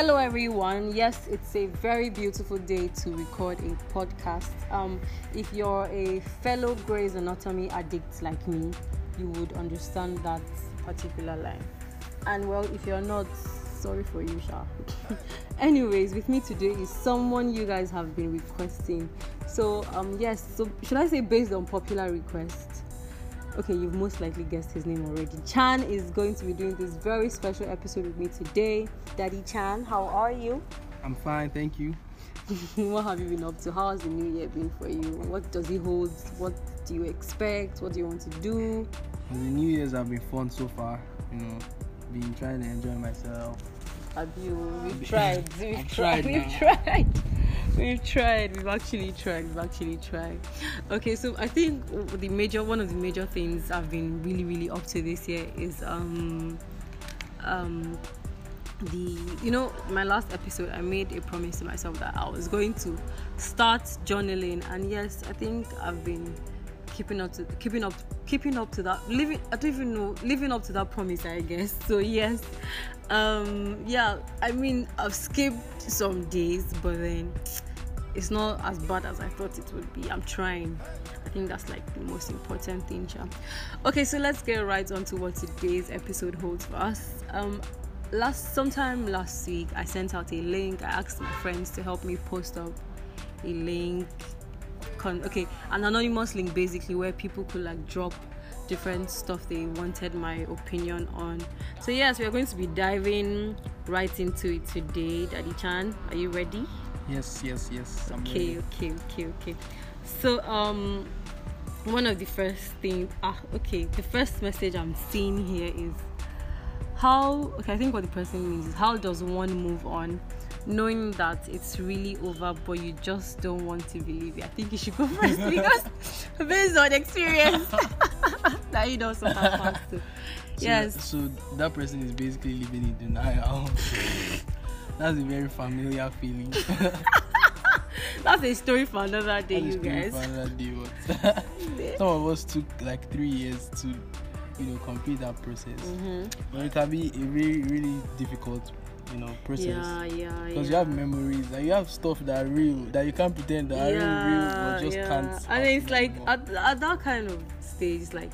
Hello, everyone. Yes, it's a very beautiful day to record a podcast. Um, if you're a fellow Grey's Anatomy addict like me, you would understand that particular line. And well, if you're not, sorry for you, Sha. Anyways, with me today is someone you guys have been requesting. So, um, yes. So, should I say based on popular request? Okay, you've most likely guessed his name already. Chan is going to be doing this very special episode with me today. Daddy Chan, how are you? I'm fine, thank you. what have you been up to? How has the new year been for you? What does it hold? What do you expect? What do you want to do? The New Year's have been fun so far. You know, been trying to enjoy myself. Have you? We've tried. We've tried We've tried. We've tried. We've actually tried. We've actually tried. Okay, so I think the major one of the major things I've been really, really up to this year is um um the you know my last episode I made a promise to myself that I was going to start journaling and yes I think I've been keeping up to keeping up keeping up to that living I don't even know living up to that promise I guess. So yes. Um yeah I mean I've skipped some days but then it's not as bad as I thought it would be. I'm trying. I think that's like the most important thing Cha. okay so let's get right on to what today's episode holds for us. Um last sometime last week I sent out a link. I asked my friends to help me post up a link con- okay an anonymous link basically where people could like drop different stuff they wanted my opinion on so yes we are going to be diving right into it today daddy chan are you ready Yes, yes, yes. I'm okay ready. okay okay okay so um one of the first things ah okay the first message i'm seeing here is how okay i think what the person means is how does one move on knowing that it's really over but you just don't want to believe it i think you should go first because based on experience that you know some past too. So, yes So that person is basically living in denial. That's a very familiar feeling. that's a story for another day you guys fun that day, but some of us took like three years to, you know, complete that process. mm-hmm. But it can be a really, really difficult, you know, process. yeah yeah Because yeah. you have memories and you have stuff that are real that you can't pretend that are real, but just can't. And it's like anymore. at, at that kind of stage, like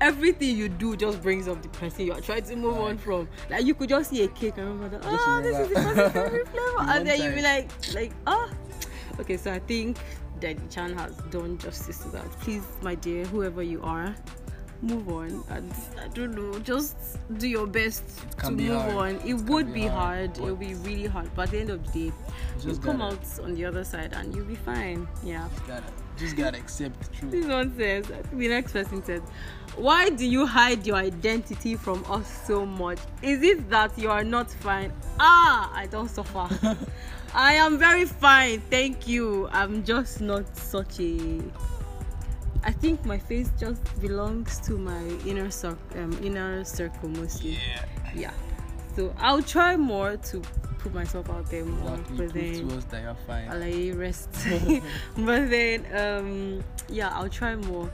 everything you do just brings up the person you are trying to move on from. Like you could just see a cake and remember that. Oh, this is the remember. person's favorite flavor, and then you be like, like oh Okay, so I think Daddy Chan has done justice to that. Please, my dear, whoever you are, move on. And I don't know, just do your best to move hard. on. It, It would be be hard. hard, It'll be really hard. But at the end of the day, You just come out on the other side and you'll be fine. Yeah. gotta, just gotta accept the truth. This one says, the next person says Why do you hide your identity from us so much? Is it that you are not fine? Ah, I don't suffer. I am very fine, thank you. I'm just not such a. I think my face just belongs to my inner circle, um, inner circle mostly. Yeah. Yeah. So I'll try more to put myself out there more, Exactly. but then to us that you're fine. I'll rest. but then, um, yeah, I'll try more.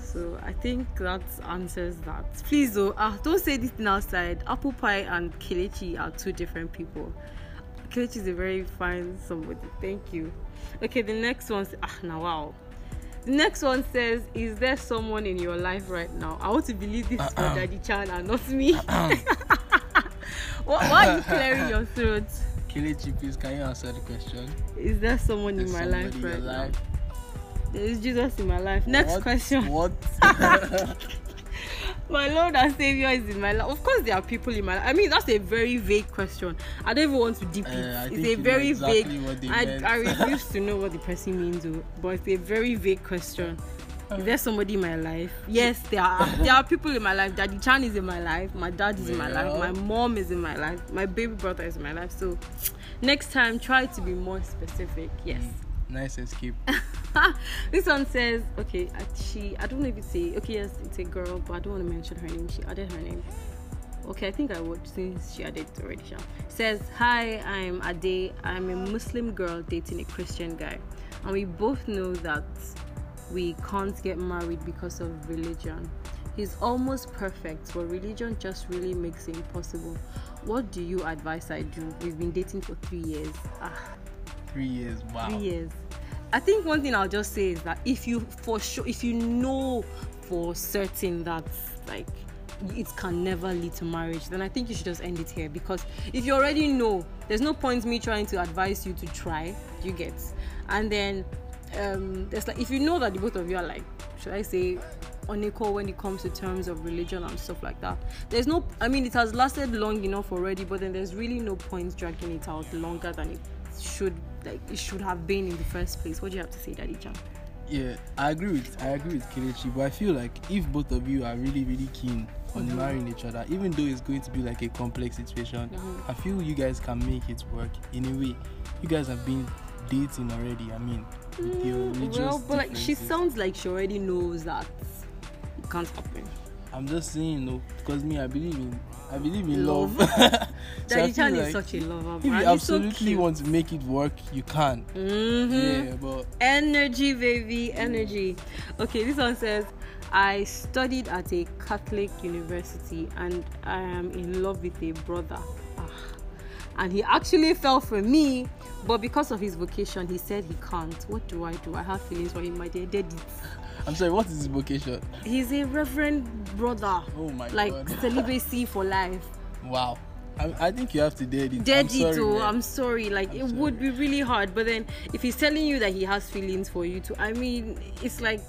So I think that answers that. Please, though, ah, don't say this thing outside. Apple pie and Kelechi are two different people. Kelechi is a very fine somebody. Thank you. Okay, the next one. Ah, now wow. The next one says, "Is there someone in your life right now?" I want to believe this is for Uh-uh. Daddy Chan and not me. why, why are you clearing your throat? Kelechi, please, can you answer the question? Is there someone There's in my life right now? life. There is Jesus in my life. Next What? question. What? My Lord and Savior is in my life. Of course, there are people in my life. I mean, that's a very vague question. I don't even want to deep it. Uh, it's a very exactly vague. I. I refuse to know what the person means, though, but it's a very vague question. Is there somebody in my life? Yes, there are. There are people in my life. Daddy Chan is in my life. My dad is in my life. My mom is in my life. My baby brother is in my life. So, next time, try to be more specific. Yes. Nice escape. this one says, okay, she, I don't know if it's a, okay, yes, it's a girl, but I don't want to mention her name. She added her name. Okay, I think I would since she added it already. Sha. Says, Hi, I'm Ade. I'm a Muslim girl dating a Christian guy. And we both know that we can't get married because of religion. He's almost perfect, but religion just really makes it impossible. What do you advise I do? We've been dating for three years. Ah, Three years. Wow. three years. I think one thing I'll just say is that if you for sure, if you know for certain that like it can never lead to marriage, then I think you should just end it here because if you already know, there's no point me trying to advise you to try. You get, and then um, there's like if you know that the both of you are like, should I say, unequal when it comes to terms of religion and stuff like that. There's no, I mean, it has lasted long enough already, but then there's really no point dragging it out longer than it should like it should have been in the first place. What do you have to say, Daddy Chan? Yeah, I agree with I agree with Kelechi, but I feel like if both of you are really really keen on Mhm. marrying each other, even though it's going to be like a complex situation, Mhm. I feel you guys can make it work in a way. You guys have been dating already. I mean, with your Mm, well, but like she sounds like she already knows that it can't happen. I'm just saying, no, because me, I believe in I believe in love. Love. So Daddy Chan like is such a lover. if you He's so absolutely want to make it work, you can. Mhm. Yeah, but Energy, baby, energy. Okay, this one says, I studied at a Catholic university and I am in love with a brother. Ah. And he actually fell for me, but because of his vocation, he said he can't. What do I do? I have feelings for him, my dear daddy. I'm sorry. What is his vocation? He's a reverend brother, Oh my like god! celibacy for life. Wow. I, I think you have to date it. I'm Daddy, sorry, too. man. I'm sorry. Like I'm it would be really hard, but then if he's telling you that he has feelings for you too, I mean, it's like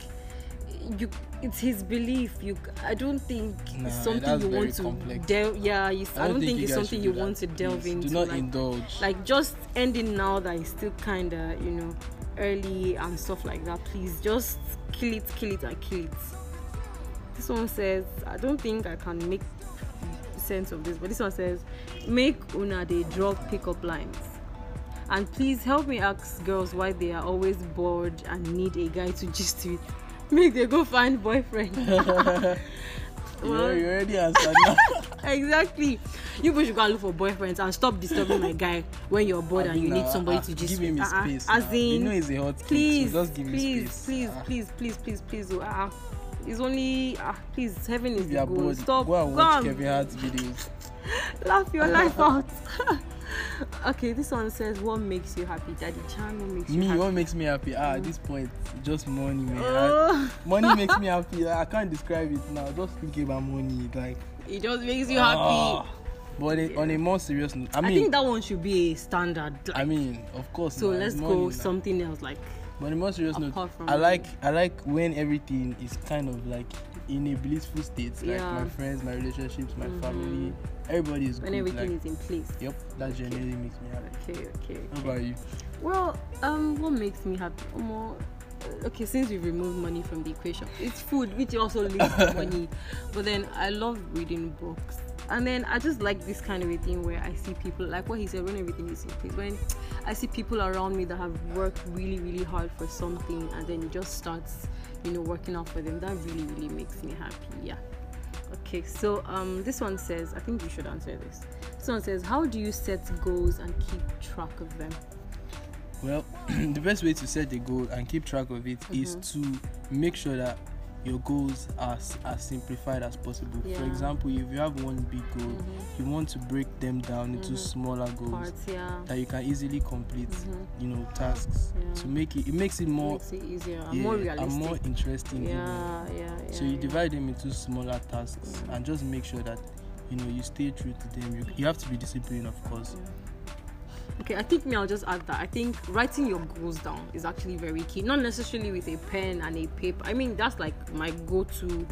you. It's his belief. You. I don't think Nah, it's something you want to delve. Yeah, you, I, don't think, you it's something you want to delve Please, into. Do not like, indulge. like just ending now that it's still kind of you know early and stuff like that. Please just kill it, kill it, and kill it. This one says, I don't think I can make sense of this, but this one says, make una they drop pickup lines. And please help me ask girls why they are always bored and need a guy to with. Make they go find boyfriend. you, well- you already answered now. exactly. You people should go and look for boyfriends and stop disturbing my guy when you're bored I and you mean, need uh, somebody uh, to gist give him his Uh-uh. space. As now. you in, know he's a hot kid, please, so just give him please, space. please, Ah. please, please, please, please, oh, ah. It's only ah, please. Heaven is the goal. bored, Stop. go and watch Kevin Hart's videos. laugh your life out. okay, this one says, "What makes you happy, Daddy Chan? What makes you Me, happy?" what makes me happy? Ah, at this point, just money, man. I- Oh, money makes me happy. I can't describe it now. Just think about money, like. it just makes you ah. happy. But eh, on a more serious note, I I, mean, think that one should be a standard. Like, I mean, of course. so now, let's it's go money now. something else. Like, But a more serious note, apart from I like I like when everything is kind of like in a blissful state. Like Yeah. my friends, my relationships, my Mhm. family, everybody is when good. everything like, is in place. Yep, that generally makes me happy. Okay, okay. How okay. about you? Well, um, what makes me happy? More, okay, since we've removed money from the equation, it's food, which also leads to money. But then I love reading books, and then I just like this kind of a thing where I see people like what he said when everything is in place. When I see people around me that have worked really, really hard for something, and then it just starts, you know, working out for them. That really, really makes me happy. Yeah. Okay, so um, this one says, I think you should answer this. This one says, How do you set goals and keep track of them? Well, the best way to set a goal and keep track of it is Mm-hmm. to make sure that your goals are as simplified as possible. For example, if you have one big goal, Mhm. you want to break them down into Mhm. smaller goals Parts, yeah. that you can easily complete. Mhm. You know, tasks Yeah. to make it. It makes it more, makes it easier and yeah, more and more interesting. yeah, yeah, yeah. So you yeah. divide them into smaller tasks Yeah. and just make sure that you know you stay true to them. You, you have to be disciplined, of course. Okay, I think me, I'll just add that. I think writing your goals down is actually very key. Not necessarily with a pen and a paper. I mean, that's like my go-to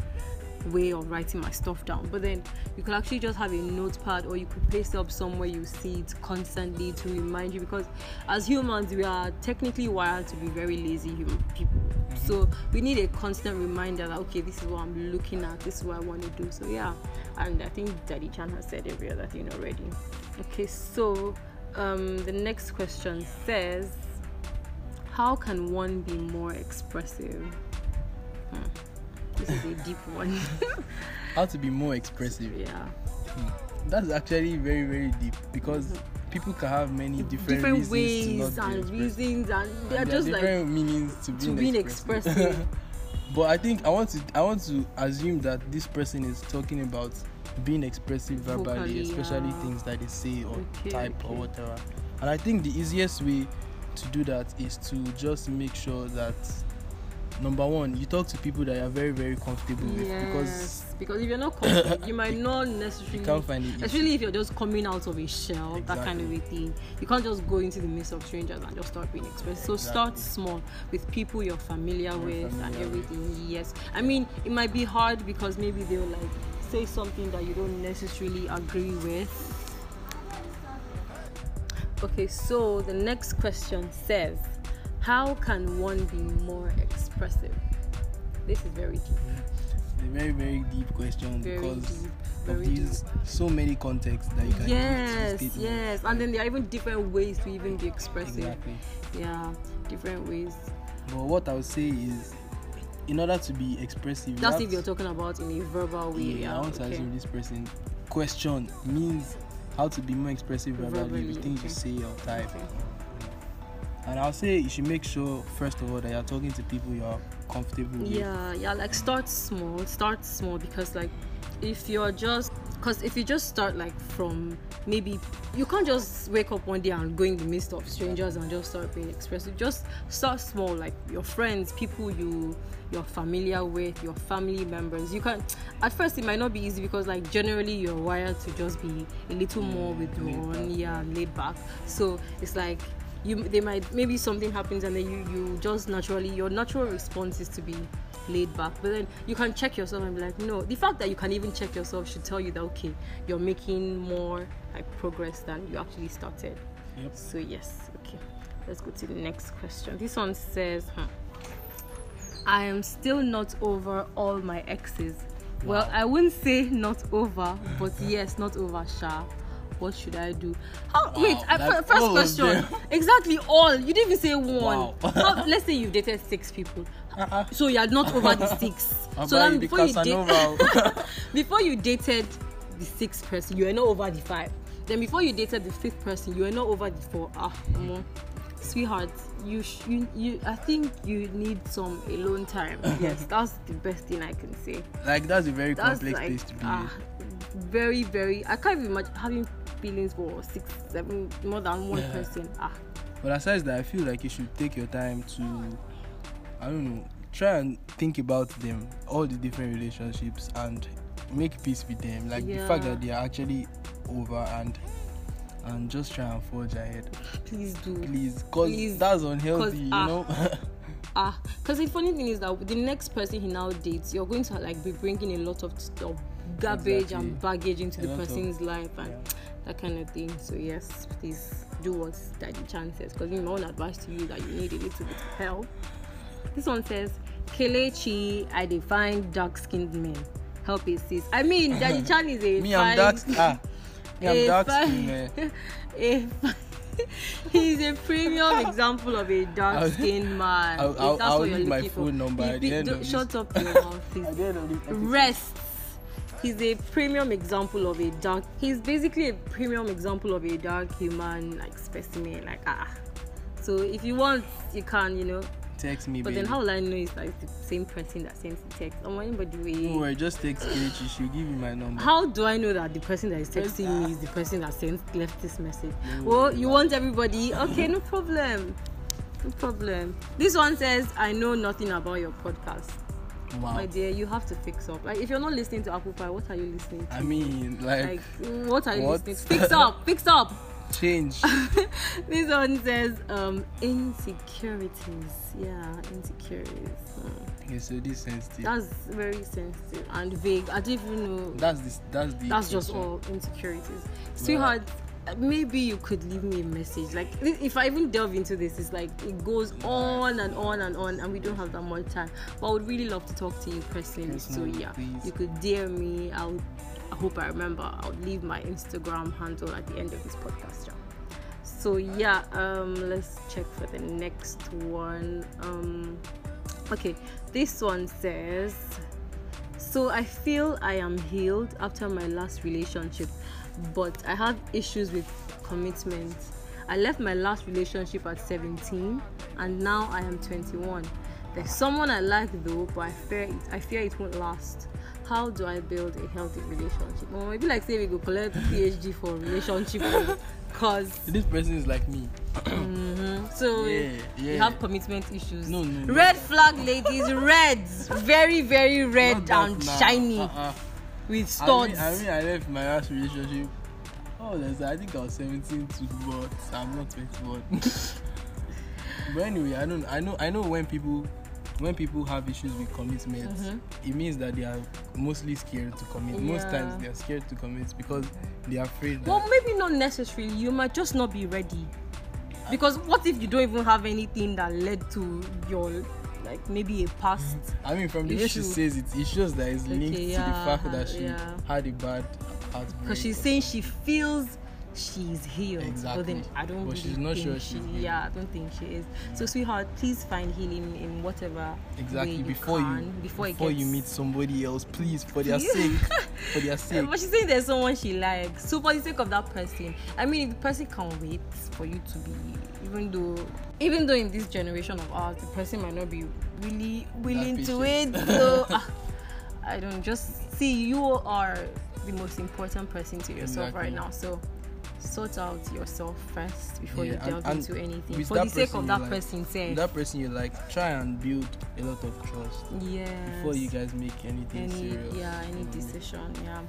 way of writing my stuff down. But then you could actually just have a notepad or you could paste it up somewhere you see it constantly to remind you. Because as humans, we are technically wired to be very lazy human people. Mm-hmm. So we need a constant reminder that okay, this is what I'm looking at. This is what I want to do. So yeah, and I think Daddy Chan has said every other thing already. Okay, so um, the next question says, "How can one be more expressive?" Hmm. This is a deep one. How to be more expressive. yeah, That's actually very very deep because people can have many different, different reasons ways and reasons, and And they're there are just like different meanings to to being, expressive. But I think I want to I want to assume that this person is talking about being expressive verbally, Vocally, especially yeah. things that they say or Okay, type or whatever. And I think the easiest way to do that is to just make sure that number one, you talk to people that you are very very comfortable with because because if you're not confident, you might not you necessarily. can't find it. Especially if you're just coming out of a shell, that kind of a thing. You can't just go into the midst of strangers and just start being expressive. So start small with people you're familiar You're with and familiar with. everything. Yes. I mean, it might be hard because maybe they'll like say something that you don't necessarily agree with. Okay, so the next question says, How can one be more expressive? This is very deep. It's a very very deep question Very because deep. of Very deep. these so many contexts that you can Yes, use to state yes. And then there are even different ways to even be expressive. exactly. Yeah, different ways. But what I would say is, in order to be expressive, you That's if you're talking about in a verbal way. Yeah, Yeah, I want to okay. assume this person question means how to be more expressive verbally, Verbally, with things okay. you say or type. Okay. And I'll say you should make sure first of all that you're talking to people you're comfortable with. Yeah, yeah, like start small, start small because like if you're just because if you just start like from maybe you can't just wake up one day and go in the midst of strangers and just start being expressive. Just start small, like your friends, people you you're familiar with, your family members. You can at first it might not be easy because like generally you're wired to just be a little more mm, laid withdrawn, yeah, laid back. So it's like you they might maybe something happens and then you you just naturally your natural response is to be laid back. But then you can check yourself and be like no the fact that you can even check yourself should tell you that okay you're making more like progress than you actually started. Yep. so yes okay. Let's go to the next question. This one says hmm, i am still not over all my exes. Well i wouldn't say not over but yes not over sha what should i do how wait I, first question exactly all you didn't even say one Wow. How- let's say you've dated six people Uh-uh. so you're not over the six so then before you, Casanova. before you dated the sixth person you were not over the five then before you dated the fifth person you were not over the four ah omo. sweetheart you, sh- you you i think you need some alone time yes that's the best thing i can say like that's a very that's complex like place to be. ah, very very i can't even imagine having feelings for six seven more than one Yeah. person ah But aside that, I feel like you should take your time to, I don't know, try and think about them, all the different relationships, and make peace with them. Like the fact that they are actually over and and just try and forge ahead, please do please, cause Please, that's unhealthy, you ah, know. ah because the funny thing is that the next person he now dates you're going to like be bringing a lot of, of garbage Exactly. and baggage into A the lot of- person's life and Yeah. That kind of thing so yes please do what daddy chan says because my own advice to you that you need a little bit of help this one says kelechi i define dark-skinned men help is sis i mean daddy chan is a Me, I'm dark. Ah, me, I'm a dark fine- skin, a He's a premium example of a dark-skinned man. I'll- I'll- I'll leave my phone number He at be- the end don't- Shut up your mouth, please. At the end of the episode. Rest. He's a premium example of a dark. He's basically a premium example of a dark human like specimen. Like ah. So if you want, you can, you know. Text me, But baby. then how will I know it's like the same person that sends the text? I'm Or anybody Don't will. worry, just text Kelechi. She'll give you my number. How do I know that the person that is texting me is the person that sent left this message? Well, you want everybody? Okay, no problem. No problem. This one says, I know nothing about your podcast. Wow. My dear, you have to fix up. Like, if you're not listening to Apple Pie, what are you listening to? I mean, like, Like, what are you what? listening to? Fix up, fix up. change. This one says, um, insecurities. Yeah, insecurities. Hmm. okay, so this sensitive. That's very sensitive and vague. I don't even know. That's this. That's the. That's just all insecurities. Sweetheart, maybe you could leave me a message. Like, if I even delve into this, it's like it goes on and on and on, and we don't have that much time. But I would really love to talk to you personally. So, yeah, please. you could dare me. I'll, I hope I remember. I'll leave my Instagram handle at the end of this podcast. Yeah. So, yeah, um, let's check for the next one. Um, okay, this one says. So I feel I am healed after my last relationship, but I have issues with commitment. I left my last relationship at 17 and now I am 21. There's someone I like though, but I fear it. I fear it won't last. How do I build a healthy relationship? Well, maybe like say we go collect PhD for relationship, cause This person is like me. mhm. so Yeah, you have commitment issues. No, no, no. Red flag, ladies, red, very, very red and now. shiny Uh-uh. With I studs. mean, I mean, I left my last relationship. Oh, that's I think I was 17 too, but I'm not 21. but anyway, I don't. I know. I know when people, when people have issues with commitment, Mhm. it means that they are mostly scared to commit. Most Yeah. times they are scared to commit because they are afraid that. Well, maybe not necessarily. You might just not be ready. Because what if you don't even have anything that led to your, like maybe a past? I mean, from the way she says it, it shows that it's Okay, linked to the fact that she yeah. had a bad heartbreak. Because she's saying she feels she's healed. But then I don't But really she's not think sure she, she's healed. Yeah, I don't think she is. So, sweetheart, please find healing in whatever exactly way you before can, you before, before gets, you meet somebody else, please, for their sake, for their sake. But she's saying there's someone she likes. So for the sake of that person, I mean, if the person can wait for you to be, even though, even though in this generation of ours, the person might not be really willing to wait. So ah, I don't just see you are the most important person to yourself right now. So sort out yourself first before Yeah, you delve and into anything. For the sake of that like- person, say That person you like, try and build a lot of trust yes. before you guys make anything any serious. yeah any decision yeah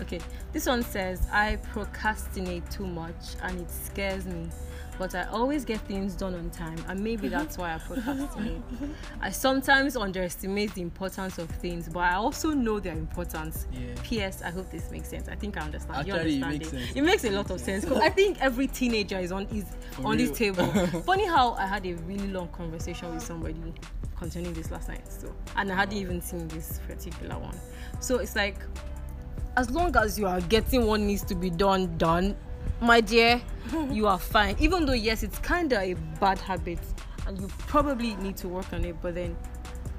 okay this one says i procrastinate too much and it scares me but i always get things done on time and maybe mm-hmm. that's why i procrastinate. I sometimes underestimate the importance of things but i also know their importance. Yeah. ps i hope this makes sense. I think i understand. Actually, it you understand makes sense. it makes a lot of sense. 'cause i think every teenager is on is For on this table. Funny how i had a really long conversation with somebody concerning this last night so and i hadn't even seen this particular one. So it's like as long as you are getting what needs to be done done my dear you are fine. Even though yes it's kind of a bad habit and you probably need to work on it but then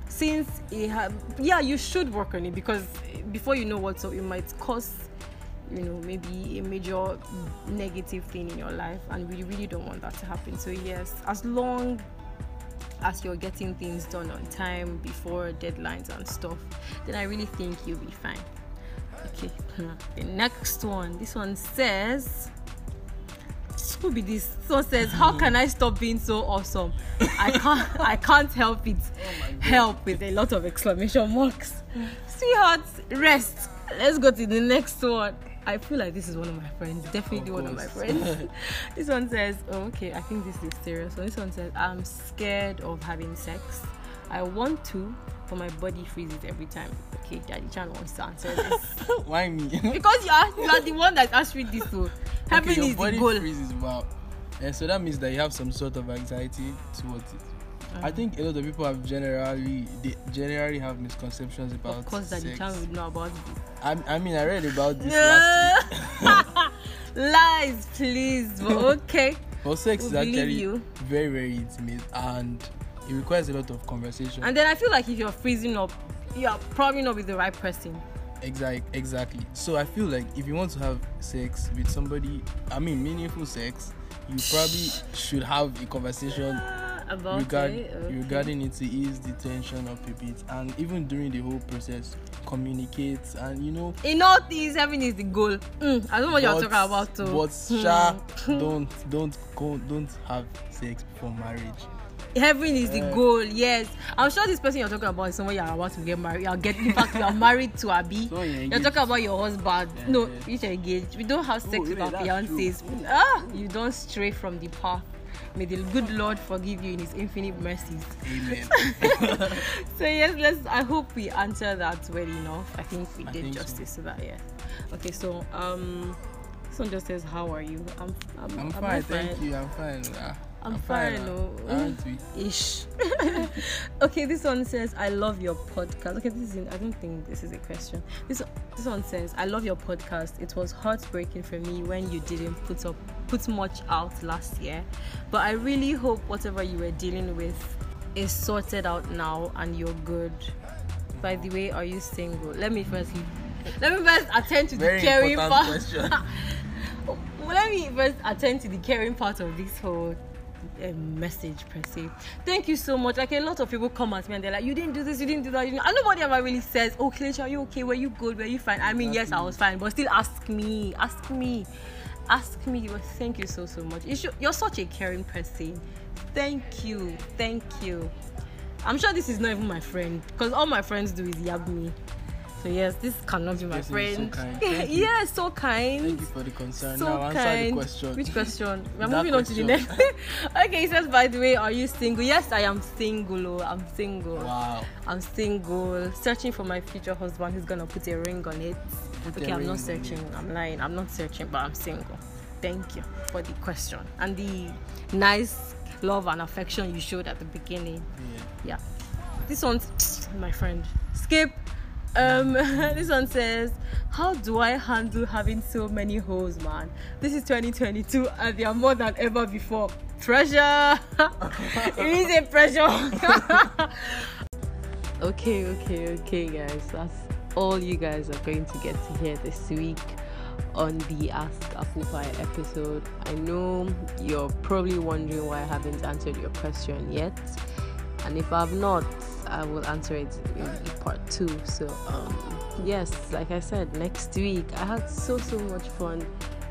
since it have yeah you should work on it because before you know what so it might cause you know maybe a major negative thing in your life and we really don't want that to happen. So yes as long as you're getting things done on time before deadlines and stuff then i really think you'll be fine okay hmm. the next one. This one says who be this? One says how can i stop being so awesome? I can't i can't help it. Help with a lot of exclamation marks. Sweetheart rest. Let's go to the next one. I feel like this is one of my friends. Definitely one of my friends. This one says oh, okay i think this is serious. So this one says i'm scared of having sex. I want to but my body freezes every time okay daddy chan wants to answer this Why me? because you are you are the one that asked me this so having okay, your is body the goal freezes. Wow. And so that means that you have some sort of anxiety towards it. I um, think a lot of people have generally they generally have misconceptions about of course daddy sex. chan would know about this I, I mean, I read about this last lies please but okay But sex We is actually you. very, very intimate and it requires a lot of conversation. and then i feel like if you're freezing up you're probably not with the right person Exactly, exactly. So I feel like if you want to have sex with somebody, I mean meaningful sex, you probably should have a conversation Ah, about regard, it okay. regarding it to ease the tension of a bit, and even during the whole process, communicate and you know. in all things having is the goal mm, i don't know what you're talking about too But sha, don't don't go don't have sex before marriage. Heaven is the Uh, goal yes. I'm sure this person you're talking about is someone you're about to get married you're getting in fact you're married to abi. So you're you're talking about your husband. Yeah, no yeah. you should engage. We don't have sex Oh, with yeah, our fiancés. ah you don't stray from the path. May the good lord forgive you in his infinite mercies. Amen. so yes let's i hope we answer that well enough. I think we I did think so. justice to that yeah. Okay so um this one just says how are you? I'm i'm, I'm I'm fine, thank you. I'm fine. Ah, I'm fine, ah. oh. Aren't we? ish. okay, this one says, "I love your podcast." Okay, this is. I don't think this is a question. This this one says, "I love your podcast. It was heartbreaking for me when you didn't put up put much out last year, but I really hope whatever you were dealing with is sorted out now and you're good." By the way, are you single? Let me first let me first attend to the caring part. well, let me first attend to the caring part of this whole a message per se. Thank you so much. Like a lot of people come at me and they're like, "You didn't do this, you didn't do that." You didn't. And nobody ever really says, "Oh, Kelechi, are you okay? Were you good? Were you fine?" I mean, yes, I was fine, but still, ask me, ask me, ask me. But thank you so so much. You're such a caring person. Thank you, thank you. I'm sure this is not even my friend because all my friends do is yab me. So yes, this cannot be my so friend. Thank yeah, so kind. Thank you for the concern. So now answer kind. the question. Which question? We're moving on to the next. okay, he says, by the way, are you single? Yes, I am single. Oh, I'm single. Wow. I'm single. Searching for my future husband who's gonna put a ring on it. Put okay, I'm not searching. I'm lying. I'm not searching, but I'm single. Thank you for the question and the nice love and affection you showed at the beginning. Yeah. Yeah. This one's my friend. Skip. Um, this one says, How do I handle having so many holes, man? This is 2022 and they are more than ever before. Pressure! it is a pressure. okay, okay, okay, guys. That's all you guys are going to get to hear this week on the Ask Pie episode. I know you're probably wondering why I haven't answered your question yet and if I've not, I will answer it in part two. So, um, yes, like I said, next week I had so so much fun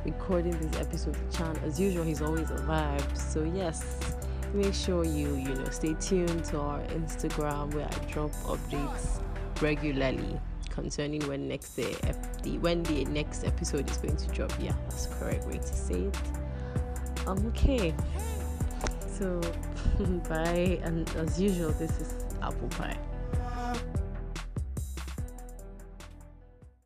recording this episode with Chan. As usual, he's always a vibe. So yes, make sure you you know stay tuned to our Instagram where I drop updates regularly concerning when next the, when the next episode is going to drop. Yeah, that's the correct way to say it. Um, okay. So, bye. And as usual, this is Apple Pie.